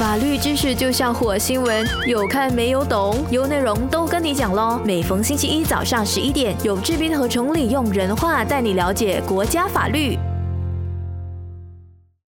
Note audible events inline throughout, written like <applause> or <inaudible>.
法律知识就像火星文，有看没有懂？有内容都跟你讲喽。每逢星期一早上十一点，有志斌和崇礼用人话带你了解国家法律。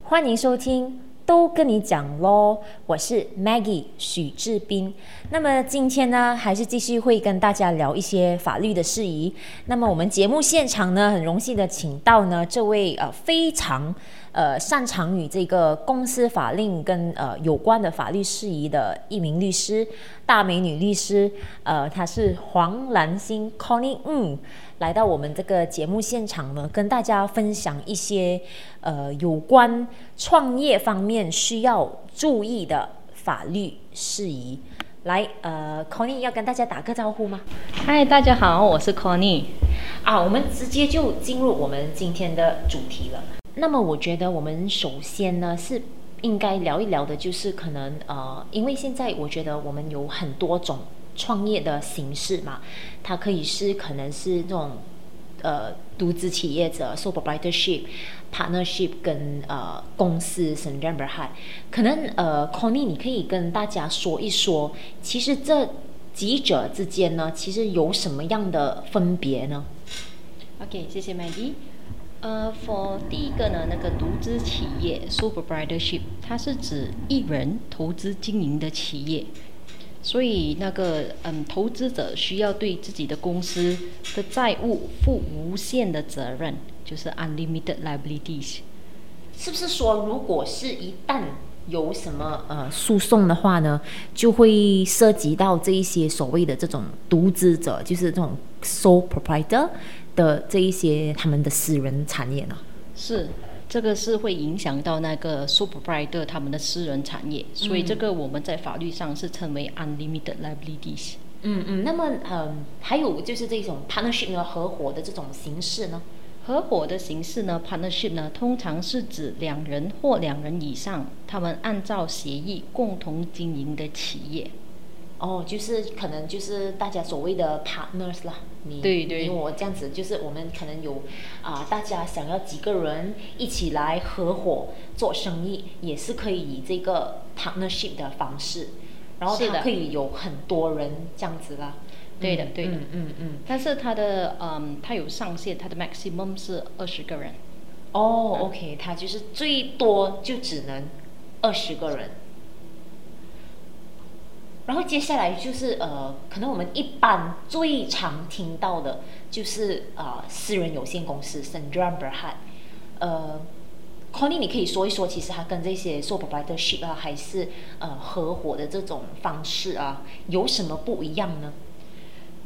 欢迎收听，都跟你讲喽。我是 Maggie 许志斌。那么今天呢，还是继续会跟大家聊一些法律的事宜。那么我们节目现场呢，很荣幸的请到呢这位呃非常呃擅长与这个公司法令跟呃有关的法律事宜的一名律师，大美女律师，呃，她是黄兰心 Connie，嗯。来到我们这个节目现场呢，跟大家分享一些呃有关创业方面需要注意的法律事宜。来，呃，Connie 要跟大家打个招呼吗？嗨，大家好，我是 Connie。啊，我们直接就进入我们今天的主题了。那么，我觉得我们首先呢是应该聊一聊的，就是可能呃，因为现在我觉得我们有很多种。创业的形式嘛，它可以是可能是这种呃独资企业者 （sole proprietorship）、partnership 跟呃公司 s e n d r a m b e r h i 可能呃 Connie，你可以跟大家说一说，其实这几者之间呢，其实有什么样的分别呢？OK，谢谢 Maggie。呃，for 第一个呢，那个独资企业 （sole proprietorship） 它是指一人投资经营的企业。所以那个嗯，投资者需要对自己的公司的债务负无限的责任，就是 unlimited liabilities。是不是说，如果是一旦有什么呃诉讼的话呢，就会涉及到这一些所谓的这种独资者，就是这种 sole proprietor 的这一些他们的私人产业呢？是。这个是会影响到那个 supervisor 他们的私人产业，所以这个我们在法律上是称为 unlimited liabilities。嗯嗯，那么嗯，还有就是这种 partnership 呢，合伙的这种形式呢？合伙的形式呢，partnership 呢，通常是指两人或两人以上，他们按照协议共同经营的企业。哦，就是可能就是大家所谓的 partners 啦，你你我这样子，就是我们可能有啊，大家想要几个人一起来合伙做生意，也是可以以这个 partnership 的方式，然后它可以有很多人这样子啦。对的，对的，嗯嗯嗯。但是它的嗯，它有上限，它的 maximum 是二十个人。哦，OK，它就是最多就只能二十个人。然后接下来就是呃，可能我们一般最常听到的，就是呃，私人有限公司 s a n d r a Berhad），呃，Connie，你可以说一说，其实它跟这些 sole r v i s o r s h i p 啊，还是呃合伙的这种方式啊，有什么不一样呢？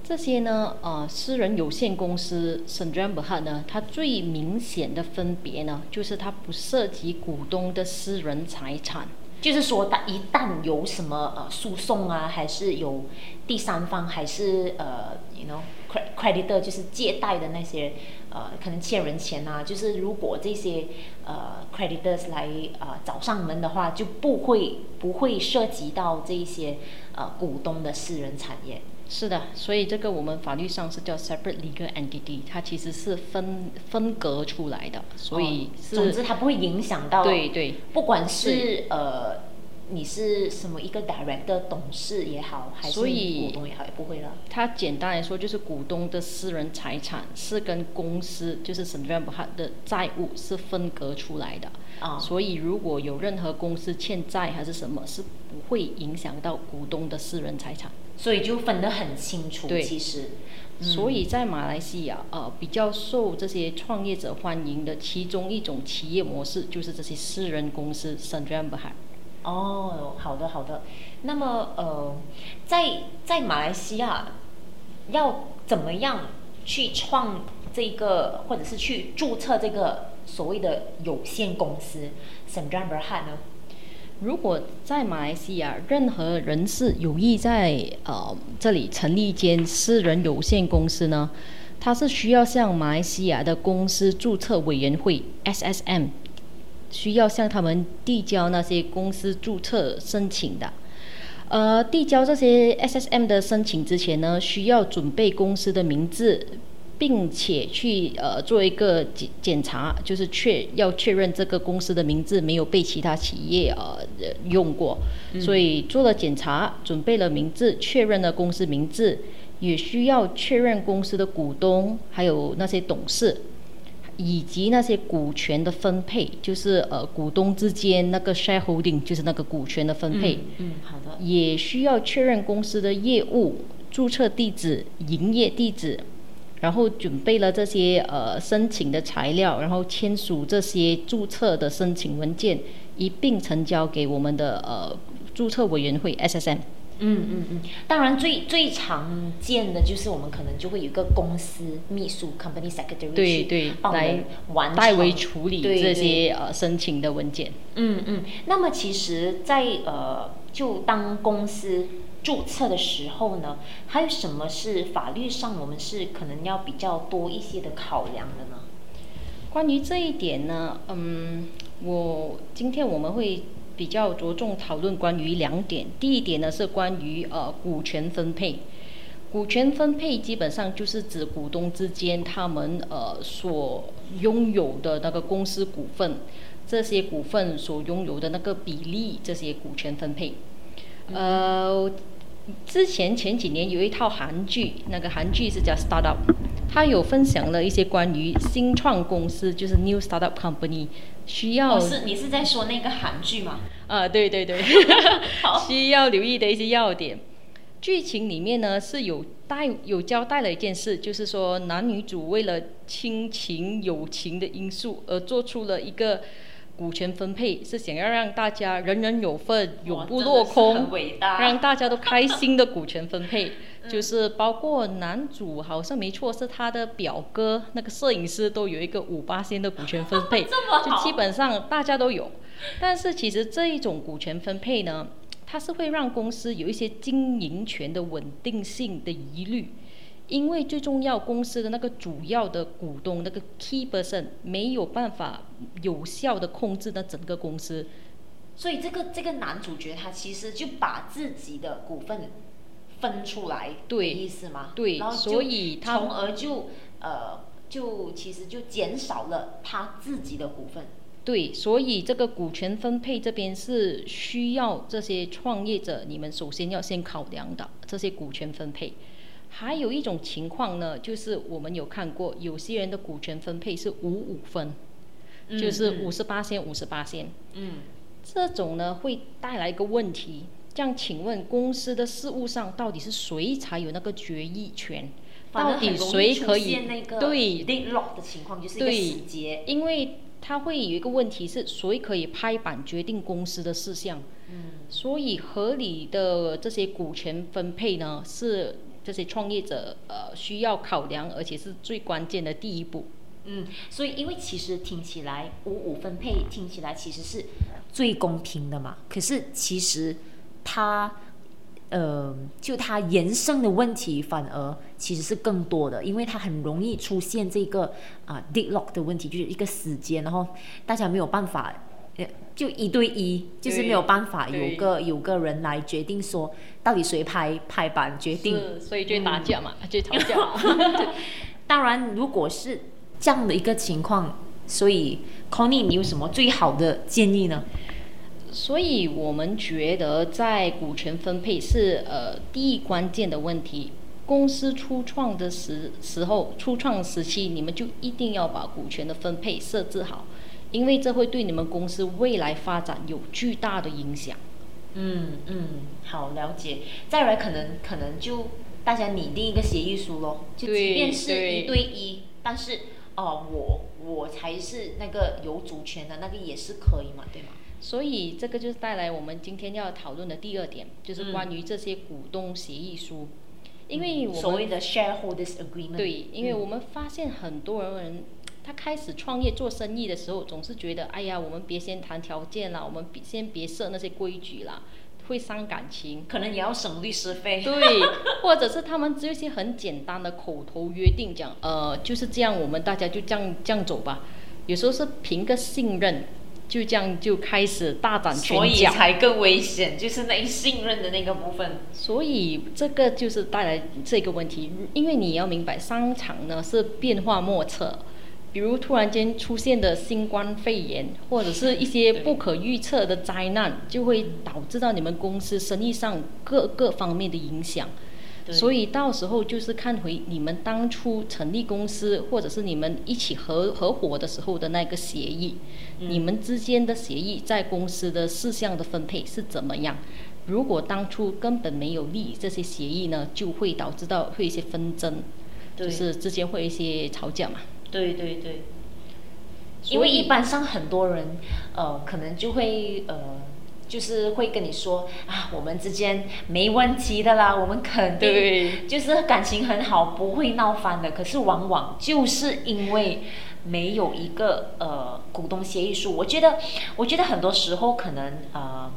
这些呢，呃，私人有限公司 s a n d r a Berhad） 呢，它最明显的分别呢，就是它不涉及股东的私人财产。就是说，他一旦有什么呃诉讼啊，还是有第三方，还是呃，you know creditor，就是借贷的那些呃，可能欠人钱啊，就是如果这些呃 creditors 来呃找上门的话，就不会不会涉及到这一些呃股东的私人产业。是的，所以这个我们法律上是叫 separate legal entity，它其实是分分隔出来的，所以总之它不会影响到对对，不管是呃你是什么一个 director 董事也好，还是股东也好，也不会了。它简单来说就是股东的私人财产是跟公司就是 s e n t r a l 的债务是分隔出来的啊，所以如果有任何公司欠债还是什么，是不会影响到股东的私人财产。所以就分得很清楚。对，其实，所以在马来西亚，呃，比较受这些创业者欢迎的其中一种企业模式，就是这些私人公司 s a n d r a m b a 哦，好的好的。那么，呃，在在马来西亚，要怎么样去创这个，或者是去注册这个所谓的有限公司 s a n d r a m b a 呢？如果在马来西亚，任何人士有意在呃这里成立一间私人有限公司呢，他是需要向马来西亚的公司注册委员会 SSM，需要向他们递交那些公司注册申请的。呃，递交这些 SSM 的申请之前呢，需要准备公司的名字、并且去呃做一个检检查，就是确要确认这个公司的名字没有被其他企业呃呃用过，所以做了检查，准备了名字，确认了公司名字，也需要确认公司的股东还有那些董事。以及那些股权的分配，就是呃股东之间那个 shareholding，就是那个股权的分配，嗯，好的。也需要确认公司的业务、注册地址、营业地址，然后准备了这些呃申请的材料，然后签署这些注册的申请文件，一并呈交给我们的呃注册委员会 SSM。嗯嗯嗯，当然最最常见的就是我们可能就会有一个公司秘书 （company secretary） 对对，来完代为处理这些呃申请的文件。嗯嗯，那么其实，在呃就当公司注册的时候呢，还有什么是法律上我们是可能要比较多一些的考量的呢？关于这一点呢，嗯，我今天我们会。比较着重讨论关于两点，第一点呢是关于呃股权分配，股权分配基本上就是指股东之间他们呃所拥有的那个公司股份，这些股份所拥有的那个比例，这些股权分配，呃。之前前几年有一套韩剧，那个韩剧是叫《Startup》，它有分享了一些关于新创公司，就是 New Startup Company 需要。是你是在说那个韩剧吗？啊，对对对。<laughs> 需要留意的一些要点，剧情里面呢是有带有交代了一件事，就是说男女主为了亲情友情的因素而做出了一个。股权分配是想要让大家人人有份，永不落空，让大家都开心的股权分配，就是包括男主好像没错，是他的表哥那个摄影师都有一个五八仙的股权分配，<laughs> 就基本上大家都有。但是其实这一种股权分配呢，它是会让公司有一些经营权的稳定性的疑虑。因为最重要，公司的那个主要的股东那个 key person 没有办法有效的控制那整个公司，所以这个这个男主角他其实就把自己的股份分出来，对意思吗？对，所以他从而就呃就其实就减少了他自己的股份。对，所以这个股权分配这边是需要这些创业者，你们首先要先考量的这些股权分配。还有一种情况呢，就是我们有看过有些人的股权分配是五五分，就是五十八线五十八线。嗯，这种呢会带来一个问题。这样，请问公司的事务上到底是谁才有那个决议权？到底谁可以？对的情况就是一个死结。因为他会有一个问题是谁可以拍板决定公司的事项？嗯，所以合理的这些股权分配呢是。这些创业者呃需要考量，而且是最关键的第一步。嗯，所以因为其实听起来五五分配听起来其实是最公平的嘛，可是其实它呃就它延伸的问题反而其实是更多的，因为它很容易出现这个啊 deadlock 的问题，就是一个时间，然后大家没有办法。就一对一，就是没有办法有个有个人来决定说到底谁拍拍板决定，所以就打架嘛，就吵架。<laughs> 当然，如果是这样的一个情况，所以 Connie，你有什么最好的建议呢？所以我们觉得在股权分配是呃第一关键的问题。公司初创的时时候，初创时期，你们就一定要把股权的分配设置好。因为这会对你们公司未来发展有巨大的影响。嗯嗯，好了解。再来，可能可能就大家拟定一个协议书咯，就即便是一对一，但是哦，我我才是那个有主权的那个也是可以嘛，对吗？所以这个就是带来我们今天要讨论的第二点，就是关于这些股东协议书。因为我们所谓的 shareholders agreement。对，因为我们发现很多人。他开始创业做生意的时候，总是觉得，哎呀，我们别先谈条件了，我们别先别设那些规矩了，会伤感情，可能也要省律师费。对，<laughs> 或者是他们只有一些很简单的口头约定，讲，呃，就是这样，我们大家就这样这样走吧。有时候是凭个信任，就这样就开始大展拳脚，所以才更危险，就是那信任的那个部分。所以这个就是带来这个问题，因为你要明白，商场呢是变化莫测。比如突然间出现的新冠肺炎，或者是一些不可预测的灾难，就会导致到你们公司生意上各个方面的影响。所以到时候就是看回你们当初成立公司，或者是你们一起合合伙的时候的那个协议，你们之间的协议在公司的事项的分配是怎么样？如果当初根本没有立这些协议呢，就会导致到会一些纷争，就是之间会一些吵架嘛。对对对，因为一般上很多人，呃，可能就会呃，就是会跟你说啊，我们之间没问题的啦，我们肯定就是感情很好，不会闹翻的。可是往往就是因为没有一个呃股东协议书，我觉得，我觉得很多时候可能呃，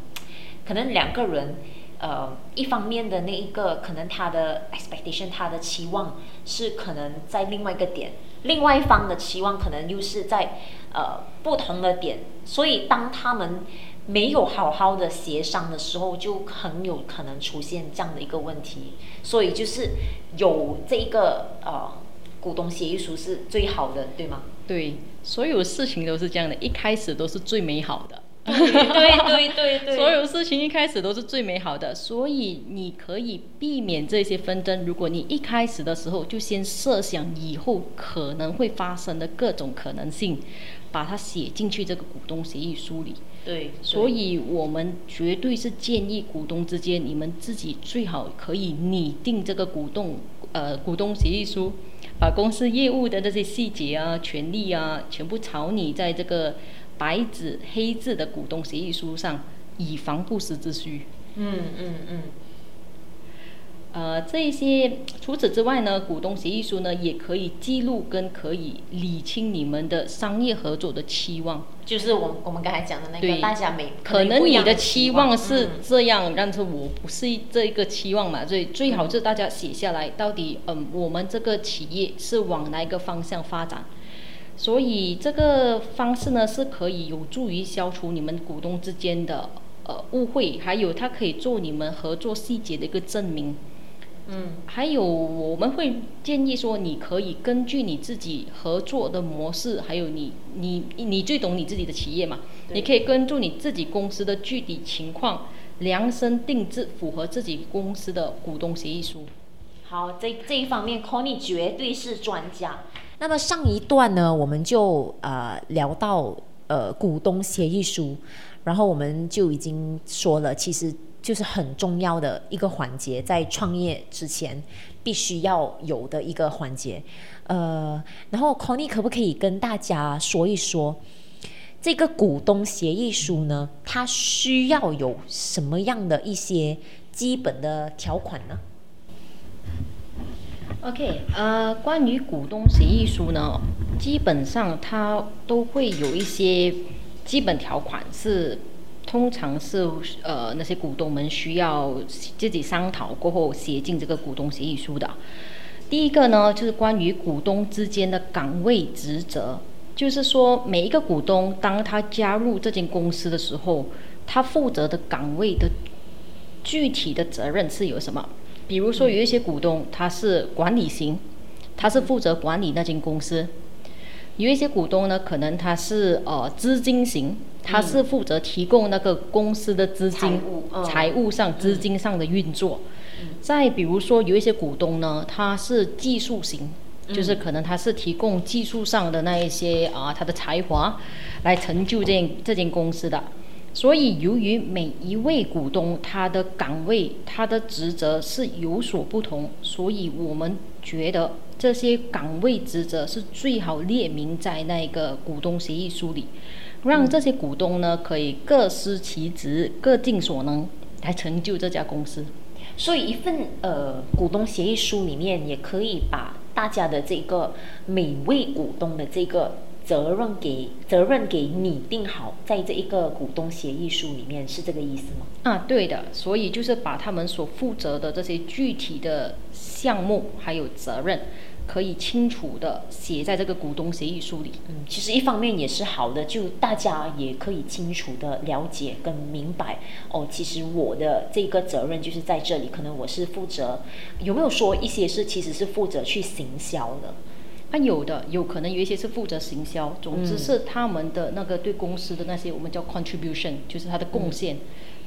可能两个人。呃，一方面的那一个，可能他的 expectation，他的期望是可能在另外一个点，另外一方的期望可能又是在呃不同的点，所以当他们没有好好的协商的时候，就很有可能出现这样的一个问题。所以就是有这一个呃股东协议书是最好的，对吗？对，所有事情都是这样的，一开始都是最美好的。对对对对，所有事情一开始都是最美好的，所以你可以避免这些纷争。如果你一开始的时候就先设想以后可能会发生的各种可能性，把它写进去这个股东协议书里。对，所以我们绝对是建议股东之间，你们自己最好可以拟定这个股东呃股东协议书，把公司业务的这些细节啊、权利啊，全部草拟在这个。白纸黑字的股东协议书上，以防不时之需。嗯嗯嗯。呃，这些除此之外呢，股东协议书呢也可以记录跟可以理清你们的商业合作的期望。就是我我们刚才讲的那个，大家每可能你的期望是这样，但是我不是这一个期望嘛，所以最好是大家写下来，到底嗯，我们这个企业是往哪一个方向发展。所以这个方式呢，是可以有助于消除你们股东之间的呃误会，还有它可以做你们合作细节的一个证明。嗯，还有我们会建议说，你可以根据你自己合作的模式，还有你你你最懂你自己的企业嘛，你可以根据你自己公司的具体情况量身定制符合自己公司的股东协议书。好，这这一方面 c o n y 绝对是专家。那么上一段呢，我们就呃聊到呃股东协议书，然后我们就已经说了，其实就是很重要的一个环节，在创业之前必须要有的一个环节。呃，然后 Conny 可不可以跟大家说一说这个股东协议书呢？它需要有什么样的一些基本的条款呢？OK，呃，关于股东协议书呢，基本上它都会有一些基本条款，是通常是呃那些股东们需要自己商讨过后写进这个股东协议书的。第一个呢，就是关于股东之间的岗位职责，就是说每一个股东当他加入这间公司的时候，他负责的岗位的具体的责任是有什么？比如说，有一些股东他是管理型，他是负责管理那间公司；有一些股东呢，可能他是呃资金型，他是负责提供那个公司的资金、财务上资金上的运作。再比如说，有一些股东呢，他是技术型，就是可能他是提供技术上的那一些啊他的才华，来成就这这间公司的。所以，由于每一位股东他的岗位、他的职责是有所不同，所以我们觉得这些岗位职责是最好列明在那个股东协议书里，让这些股东呢可以各司其职、各尽所能，来成就这家公司。所以，一份呃股东协议书里面也可以把大家的这个每位股东的这个。责任给责任给拟定好，在这一个股东协议书里面是这个意思吗？啊，对的，所以就是把他们所负责的这些具体的项目还有责任，可以清楚的写在这个股东协议书里。嗯，其实一方面也是好的，就大家也可以清楚的了解跟明白哦。其实我的这个责任就是在这里，可能我是负责，有没有说一些是其实是负责去行销的？啊，有的，有可能有一些是负责行销，总之是他们的那个对公司的那些我们叫 contribution，就是他的贡献。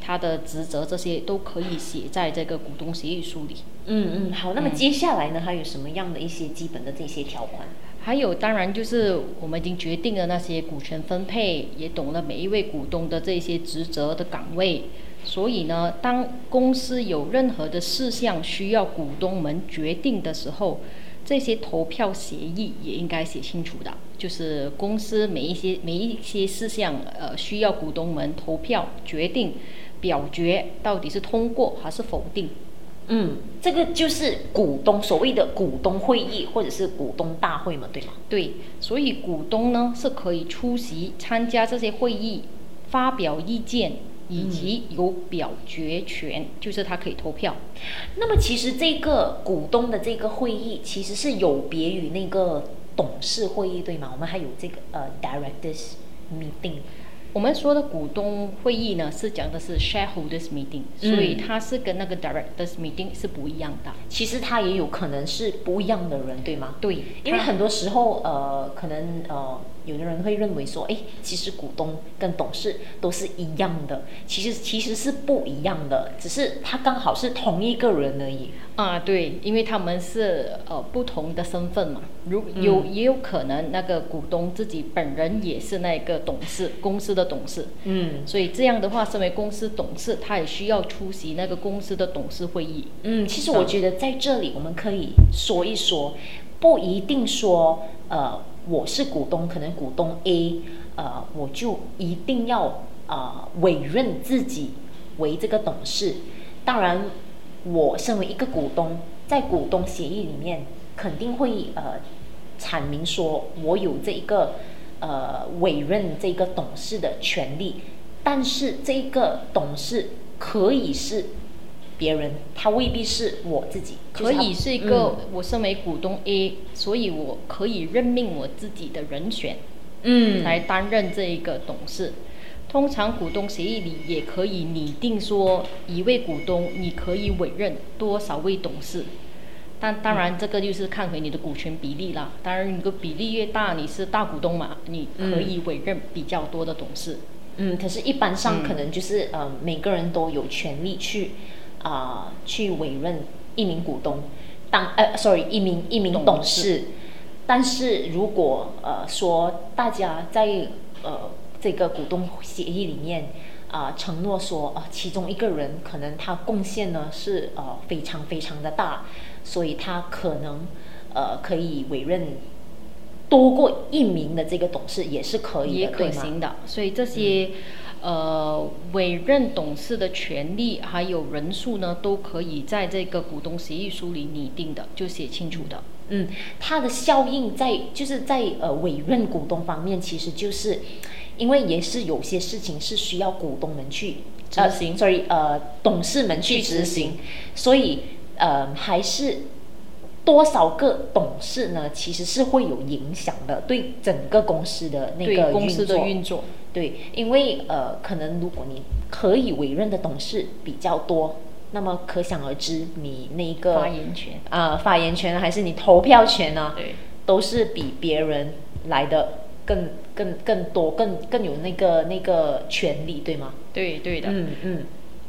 他的职责这些都可以写在这个股东协议书里。嗯嗯，好。那么接下来呢，还有什么样的一些基本的这些条款？还有，当然就是我们已经决定了那些股权分配，也懂了每一位股东的这些职责的岗位。所以呢，当公司有任何的事项需要股东们决定的时候，这些投票协议也应该写清楚的。就是公司每一些每一些事项，呃，需要股东们投票决定。表决到底是通过还是否定？嗯，这个就是股东所谓的股东会议或者是股东大会嘛，对吗？对，所以股东呢是可以出席参加这些会议，发表意见以及有表决权，就是他可以投票。那么其实这个股东的这个会议其实是有别于那个董事会议，对吗？我们还有这个呃 directors meeting。我们说的股东会议呢，是讲的是 shareholders meeting，所以它是跟那个 directors meeting 是不一样的。其实它也有可能是不一样的人，对吗？对，因为很多时候，呃，可能呃，有的人会认为说，哎，其实股东跟董事都是一样的，其实其实是不一样的，只是他刚好是同一个人而已。啊，对，因为他们是呃不同的身份嘛，如有也有可能那个股东自己本人也是那个董事公司的董事，嗯，所以这样的话，身为公司董事，他也需要出席那个公司的董事会议。嗯，其实我觉得在这里我们可以说一说，不一定说呃我是股东，可能股东 A 呃我就一定要啊委任自己为这个董事，当然。我身为一个股东，在股东协议里面肯定会呃阐明说，我有这一个呃委任这个董事的权利，但是这个董事可以是别人，他未必是我自己，可以是一个我身为股东 A，所以我可以任命我自己的人选，嗯，来担任这一个董事。通常股东协议里也可以拟定说，一位股东你可以委任多少位董事，但当然这个就是看回你的股权比例啦。当然你的比例越大，你是大股东嘛，你可以委任比较多的董事。嗯，可是，一般上可能就是呃，每个人都有权利去啊去委任一名股东当呃，sorry，一名一名董事。但是如果呃说大家在呃。这个股东协议里面啊，承诺说啊，其中一个人可能他贡献呢是呃非常非常的大，所以他可能呃可以委任多过一名的这个董事也是可以，可行的。所以这些呃委任董事的权利还有人数呢，都可以在这个股东协议书里拟定的，就写清楚的。嗯，它的效应在就是在呃委任股东方面，其实就是。因为也是有些事情是需要股东们去执行，所以呃董事们去执行，所以呃还是多少个董事呢？其实是会有影响的，对整个公司的那个公司的运作。对，因为呃可能如果你可以委任的董事比较多，那么可想而知，你那个发言权啊发言权还是你投票权呢？对，都是比别人来的。更更更多更更有那个那个权利，对吗？对对的。嗯嗯。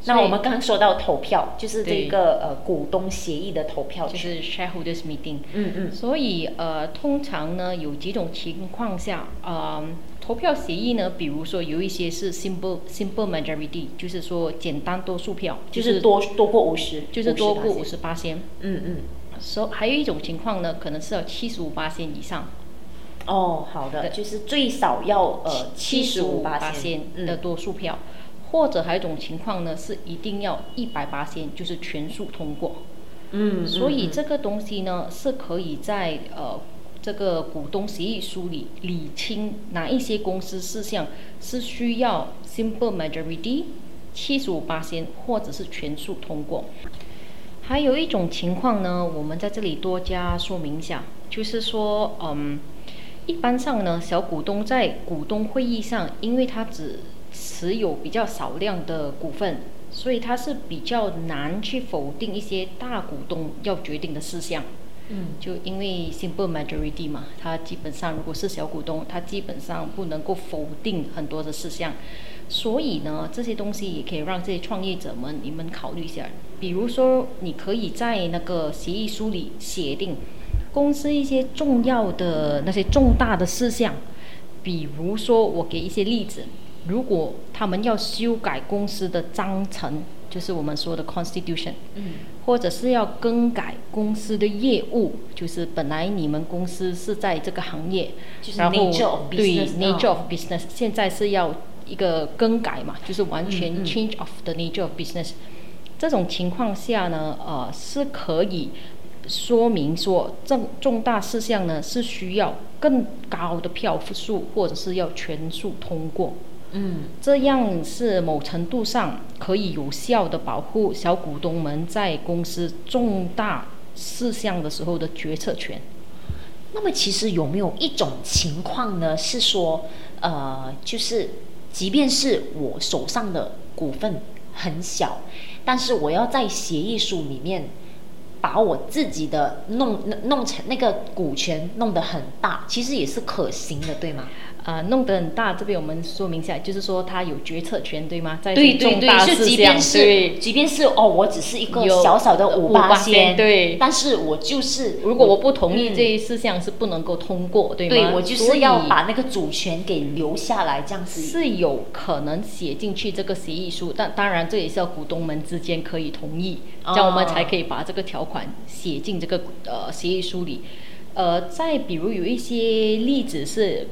那我们刚刚说到投票，就是这个呃股东协议的投票，就是 shareholders meeting。嗯嗯。所以呃，通常呢有几种情况下，呃，投票协议呢，比如说有一些是 simple simple majority，就是说简单多数票，就是多多过五十，就是多过五十八先。嗯嗯。所还有一种情况呢，可能是要七十五八先以上。哦，好的，就是最少要呃七十五八仙的多数票，或者还有一种情况呢，是一定要一百八仙，就是全数通过。嗯，所以这个东西呢，是可以在呃这个股东协议书里理清哪一些公司事项是需要 simple majority 七十五八仙，或者是全数通过。还有一种情况呢，我们在这里多加说明一下。就是说，嗯，一般上呢，小股东在股东会议上，因为他只持有比较少量的股份，所以他是比较难去否定一些大股东要决定的事项。嗯，就因为 simple majority 嘛，他基本上如果是小股东，他基本上不能够否定很多的事项。所以呢，这些东西也可以让这些创业者们你们考虑一下。比如说，你可以在那个协议书里写定公司一些重要的那些重大的事项。比如说，我给一些例子，如果他们要修改公司的章程，就是我们说的 constitution，嗯，或者是要更改公司的业务，就是本来你们公司是在这个行业，就是然后 nature of 对嗯 of business，现在是要一个更改嘛，就是完全 change of the nature of business。这种情况下呢，呃，是可以说明说重重大事项呢是需要更高的票数，或者是要全数通过。嗯，这样是某程度上可以有效的保护小股东们在公司重大事项的时候的决策权。那么其实有没有一种情况呢？是说，呃，就是即便是我手上的股份很小，但是我要在协议书里面把我自己的弄弄成那个股权弄得很大，其实也是可行的，对吗？呃，弄得很大，这边我们说明一下，就是说他有决策权，对吗？在对对重大对，是即便是对，即便是哦，我只是一个小小的五八八仙对但是我就是如果我不同意嗯这一事项是不能够通过，对吗？对我就是要把那个主权给留下来，这样子。是有可能写进去这个协议书，但当然这也是要股东们之间可以同意，哦这样我们才可以把这个条款写进这个呃协议书里。呃，再比如有一些例子是，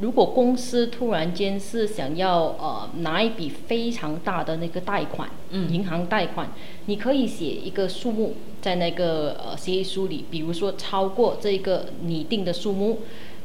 如果公司突然间是想要呃拿一笔非常大的那个贷款，嗯。银行贷款，你可以写一个数目在那个呃协议书里，比如说超过这个拟定的数目，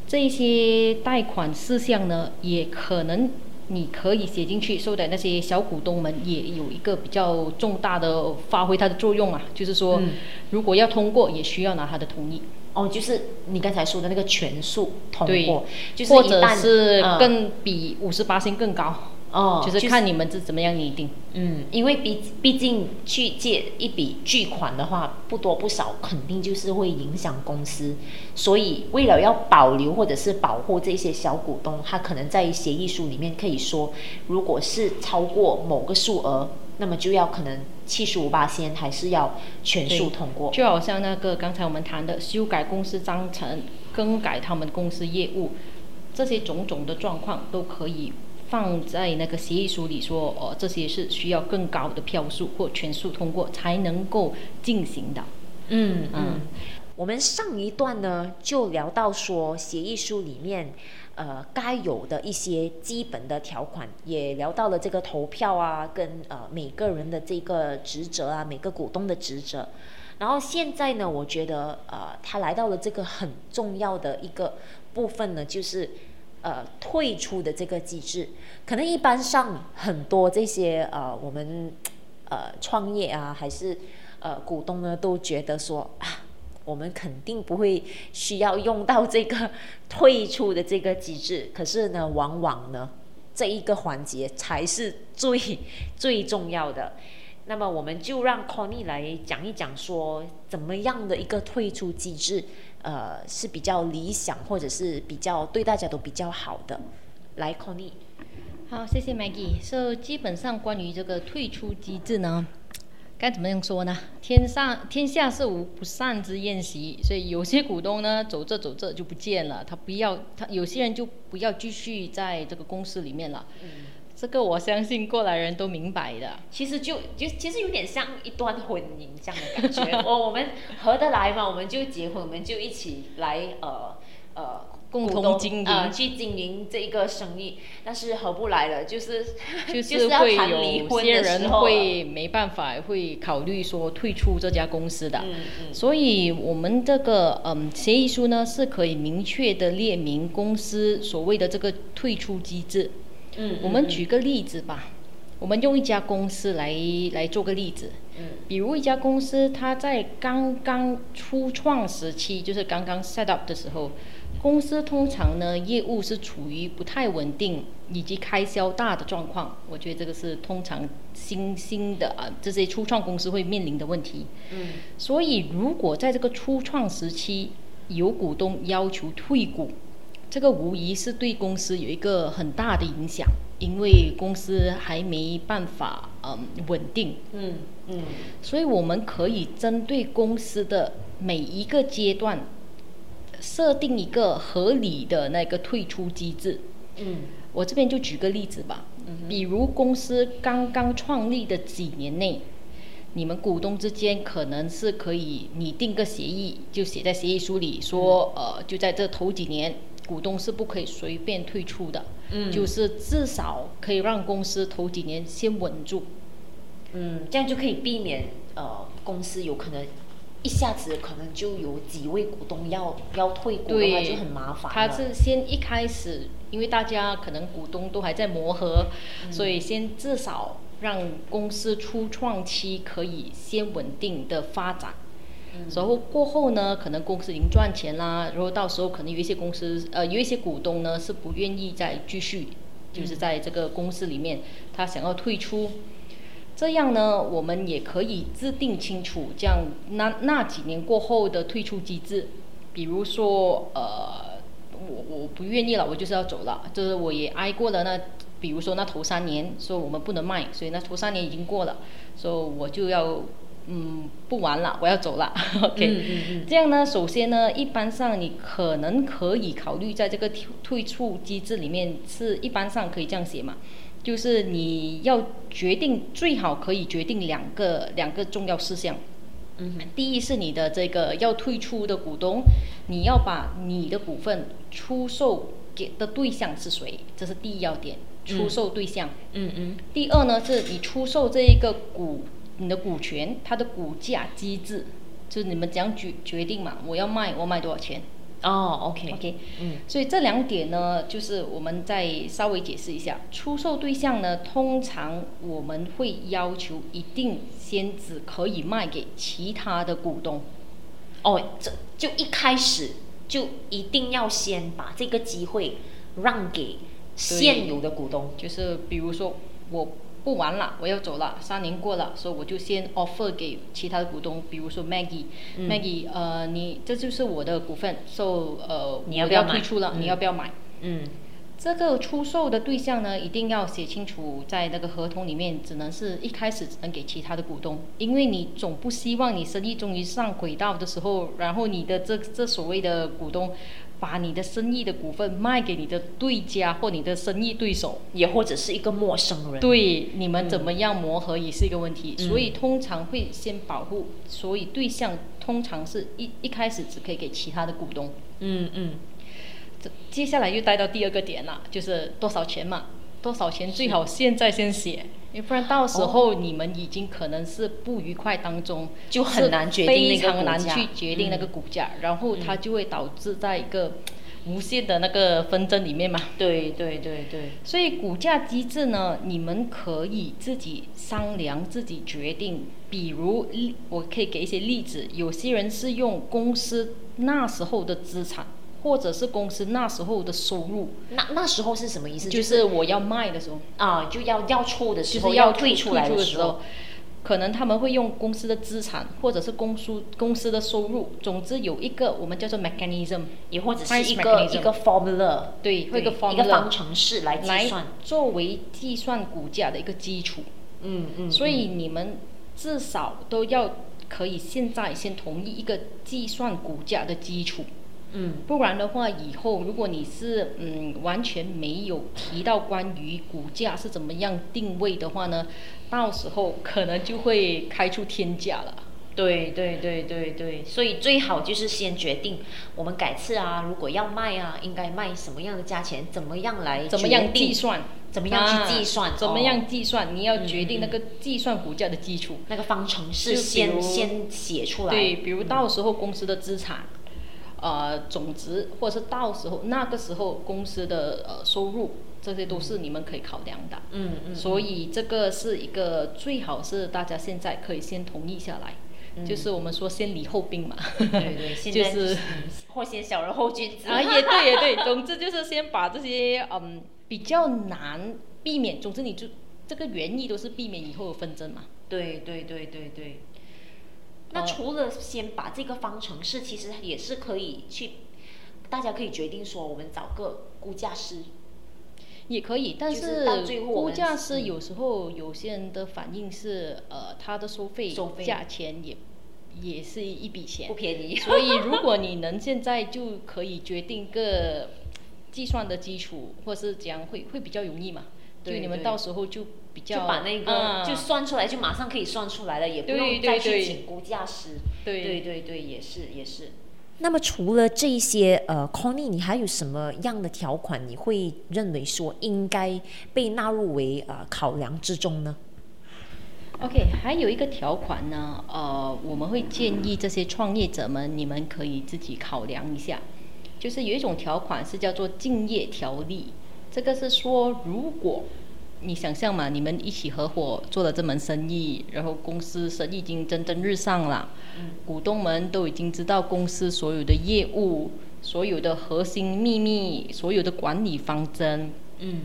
这些贷款事项呢，也可能你可以写进去，so that 那些小股东们也有一个比较重大的发挥它的作用啊，就是说，嗯。如果要通过，也需要拿他的同意，哦，就是你刚才说的那个全数通过，就是或者是嗯更比五十八星更高，哦，就是看你们是怎么样拟定。嗯，因为毕毕竟去借一笔巨款的话，不多不少，肯定就是会影响公司。所以为了要保留或者是保护这些小股东，他可能在协议书里面可以说，如果是超过某个数额，那么就要可能七十五八先，还是要全数通过。就好像那个刚才我们谈的修改公司章程、更改他们公司业务，这些种种的状况都可以放在那个协议书里说，哦，这些是需要更高的票数或全数通过才能够进行的。嗯嗯嗯，我们上一段呢就聊到说协议书里面呃该有的一些基本的条款，也聊到了这个投票啊，跟呃每个人的这个职责啊，每个股东的职责。然后现在呢，我觉得呃，他来到了这个很重要的一个部分呢，就是呃退出的这个机制。可能一般上很多这些呃我们呃创业啊，还是呃股东呢，都觉得说啊，我们肯定不会需要用到这个退出的这个机制。可是呢，往往呢，这一个环节才是最最重要的。那么我们就让 Connie 来讲一讲，说怎么样的一个退出机制，呃，是比较理想，或者是比较对大家都比较好的。来，Connie，好，谢谢 Maggie。So 基本上关于这个退出机制呢，该怎么样说呢？天上天下是无不散之宴席，所以有些股东呢走着走着就不见了，他不要他有些人就不要继续在这个公司里面了。这个我相信过来人都明白的。其实就就其实有点像一段婚姻这样的感觉。我 <laughs> 我们合得来嘛，我们就结婚，我们就一起来呃呃共同经营呃去经营这一个生意。但是合不来了，就是就 <laughs> 就是会有些人会没办法，会考虑说退出这家公司的。嗯嗯所以我们这个嗯协议书呢是可以明确的列明公司所谓的这个退出机制。嗯，我们举个例子吧，我们用一家公司来来做个例子，嗯，比如一家公司，它在刚刚初创时期，就是刚刚 set up 的时候，公司通常呢业务是处于不太稳定以及开销大的状况。我觉得这个是通常新兴的啊这些初创公司会面临的问题。嗯，所以如果在这个初创时期有股东要求退股，这个无疑是对公司有一个很大的影响，因为公司还没办法嗯稳定。嗯嗯所以我们可以针对公司的每一个阶段，设定一个合理的那个退出机制。嗯。我这边就举个例子吧，比如公司刚刚创立的几年内，你们股东之间可能是可以拟定个协议，就写在协议书里说，呃，就在这头几年，股东是不可以随便退出的，嗯。就是至少可以让公司头几年先稳住。嗯，这样就可以避免呃公司有可能一下子可能就有几位股东要要退股的话，就很麻烦。他是先一开始，因为大家可能股东都还在磨合，所以先至少让公司初创期可以先稳定的发展。然后过后呢，可能公司已经赚钱啦，然后到时候可能有一些公司呃有一些股东呢是不愿意再继续，就是在这个公司里面，他想要退出。这样呢，我们也可以制定清楚，这样那那几年过后的退出机制，比如说呃，我我不愿意了，我就是要走了，就是我也挨过了那，比如说那头三年说我们不能卖，所以那头三年已经过了，所以我就要嗯不玩了，我要走了，<laughs> OK。嗯嗯嗯这样呢，首先呢，一般上你可能可以考虑在这个退退出机制里面，是一般上可以这样写嘛，就是你要决定最好可以决定两个两个重要事项。嗯第一是你的这个要退出的股东，你要把你的股份出售给的对象是谁，这是第一要点，出售对象。嗯嗯第二呢，是你出售这一个股，你的股权，它的股价机制，就是你们怎样决决定嘛？我要卖，我卖多少钱哦，OK，？OK，嗯所以这两点呢，就是我们再稍微解释一下。出售对象呢，通常我们会要求一定先只可以卖给其他的股东。哦，这就一开始就一定要先把这个机会让给现有的股东。就是比如说我不玩了，我要走了，三年过了，所以我就先 offer 给其他的股东，比如说 Maggie，Maggie，、呃，你这就是我的股份，so 呃，我你要不要退出了，嗯。你要不要买？嗯。这个出售的对象呢，一定要写清楚，在那个合同里面，只能是一开始只能给其他的股东，因为你总不希望你生意终于上轨道的时候，然后你的这这所谓的股东，把你的生意的股份卖给你的对家或你的生意对手，也或者是一个陌生人。，对你们怎么样磨合也是一个问题，嗯所以通常会先保护，所以对象通常是一一开始只可以给其他的股东。嗯嗯，这接下来又带到第二个点了，就是多少钱嘛？多少钱最好现在先写，因为不然到时候你们已经可能是不愉快当中，就很难决定那非常难去决定那个嗯股价，然后它就会导致在一个无限的那个纷争里面嘛。对对对对，所以股价机制呢，你们可以自己商量、自己决定。比如，例我可以给一些例子，有些人是用公司那时候的资产，或者是公司那时候的收入，那那时候是什么意思？就是是我要卖的时候，啊，就要要出的时候，就是要退出来的时候可能他们会用公司的资产，或者是公司公司的收入，总之有一个我们叫做 mechanism，也或者是一个一个 formula，对，会对有个 formula 一个方程式来计来算。作为计算股价的一个基础。嗯嗯，所以你们至少都要可以现在先同意一个计算股价的基础，嗯不然的话，以后如果你是嗯完全没有提到关于股价是怎么样定位的话呢，到时候可能就会开出天价了。对对对对对，所以最好就是先决定我们改次啊，如果要卖啊，应该卖什么样的价钱，怎么样来怎么样计算？怎么样去计算啊怎么哦样计算？你要决定那个计算股价的基础。那个方程式先先写出来。对，比如到时候公司的资产，呃，总值，或者是到时候那个时候公司的呃收入，这些都是你们可以考量的。嗯嗯，所以这个是一个最好是大家现在可以先同意下来，就是我们说先礼后兵嘛。对对，<laughs> 现在就是嗯或先小人后君子啊，也对也对，总之就是先把这些嗯比较难避免，总之你就这个原意都是避免以后有纷争嘛。对对对对对。那呃除了先把这个方程式，其实也是可以去，大家可以决定说，我们找个估价师。也可以，但是估价师有时候有些人的反应是，呃，他的收费价钱也也是一笔钱不，便宜。所以如果你能现在就可以决定个计算的基础，或是怎样会会比较容易嘛？对你们到时候就比就把那个、啊就算出来，就马上可以算出来了，也不用再去请估价师。对对对对，也是也是。那么除了这一些呃 c o n y 你还有什么样的条款你会认为说应该被纳入为呃考量之中呢？OK，还有一个条款呢，呃，我们会建议这些创业者们，你们可以自己考量一下，就是有一种条款是叫做竞业条例，这个是说，如果你想象嘛，你们一起合伙做了这门生意，然后公司生意已经蒸蒸日上了，股东们都已经知道公司所有的业务、所有的核心秘密、所有的管理方针，嗯，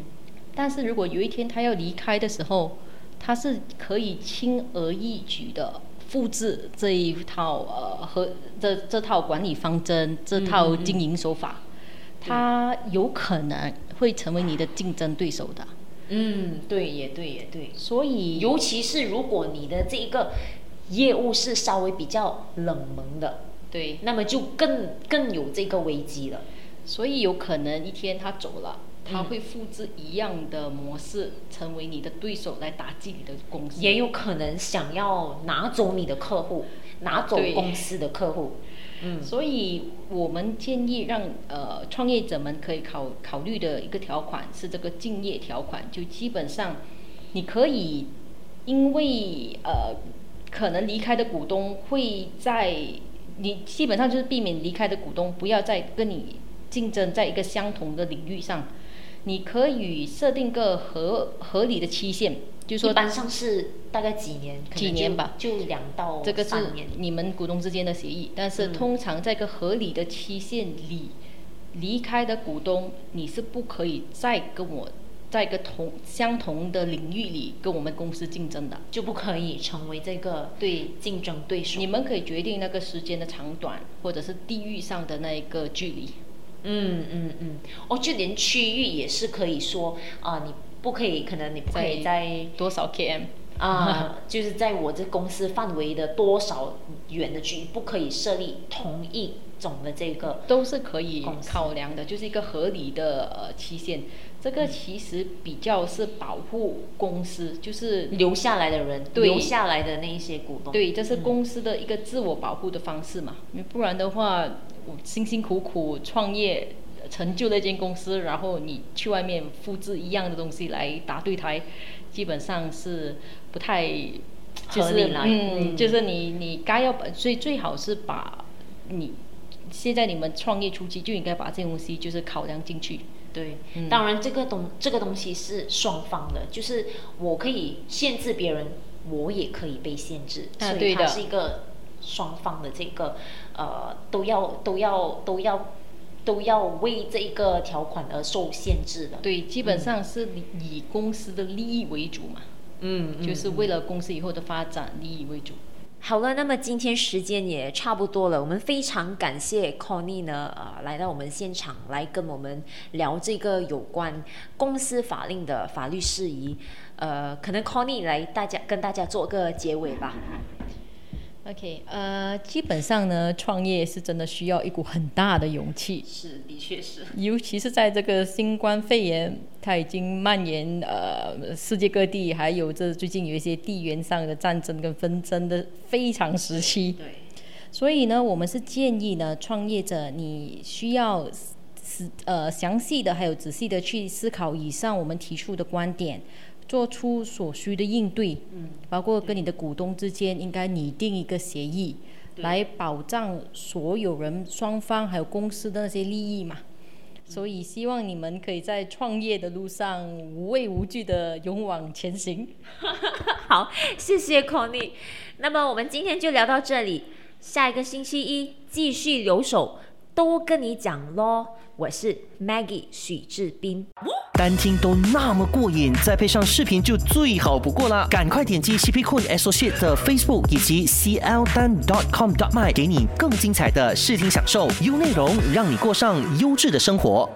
但是如果有一天他要离开的时候，他是可以轻而易举的复制这一套呃和这这套管理方针、这套经营手法，他有可能会成为你的竞争对手的。嗯，对，也对，也对。所以尤其是如果你的这一个业务是稍微比较冷门的，对，那么就更更有这个危机了。所以有可能一天他走了。他嗯会复制一样的模式，成为你的对手来打击你的公司。也有可能想要拿走你的客户，拿走公司的客户。所以我们建议让呃创业者们可以考考虑的一个条款是这个竞业条款，就基本上你可以因为呃可能离开的股东会在你基本上就是避免离开的股东不要再跟你竞争在一个相同的领域上，你可以设定个合合理的期限，就说一般上是大概几年？几年吧就就两到这个是。你们股东之间的协议，但是嗯通常在一个合理的期限里，离开的股东你是不可以再跟我在一个同相同的领域里跟我们公司竞争的。就不可以成为这个对，竞争对手。你们可以决定那个时间的长短，或者是地域上的那一个距离。嗯嗯嗯，哦，就连区域也是可以说啊、你不可以，可能你不可以在多少 km？啊、<laughs> 就是在我这公司范围的多少远的距离，不可以设立同一种的这个。都是可以考量的，就是一个合理的呃期限。这个其实比较是保护公司，就是留下来的人，对留下来的那一些股东，对，这是公司的一个自我保护的方式嘛，不然的话，我辛辛苦苦创业成就了一间公司，然后你去外面复制一样的东西来答对台，基本上是不太就是合理啦。嗯，嗯。就是你你该要把，所以最好是把你现在你们创业初期就应该把这些东西就是考量进去。对，嗯。当然这个东这个东西是双方的，就是我可以限制别人，我也可以被限制，所以它是一个双方的这个呃都要都要都要都要为这一个条款而受限制的。对，基本上是以以公司的利益为主嘛，嗯就是为了公司以后的发展利益为主。好了，那么今天时间也差不多了，我们非常感谢 Connie 呢，呃，来到我们现场来跟我们聊这个有关公司法令的法律事宜。呃，可能 Connie 来大家跟大家做个结尾吧。OK，呃，基本上呢，创业是真的需要一股很大的勇气，是，的确是。尤其是在这个新冠肺炎它已经蔓延呃世界各地，还有这最近有一些地缘上的战争跟纷争的非常时期。对，所以呢，我们是建议呢，创业者你需要思呃详细的还有仔细的去思考以上我们提出的观点，做出所需的应对，嗯，包括跟你的股东之间应该拟定一个协议，来保障所有人双方还有公司的那些利益嘛。所以希望你们可以在创业的路上无畏无惧的勇往前行。<laughs> 好，谢谢 Conny。那么我们今天就聊到这里，下一个星期一继续留守，都跟你讲咯。我是 Maggie 许志斌。单听都那么过瘾，再配上视频就最好不过啦！赶快点击 CP Cool Associate 的 Facebook 以及 CL 单 dot com dot my，给你更精彩的视听享受，优内容让你过上优质的生活。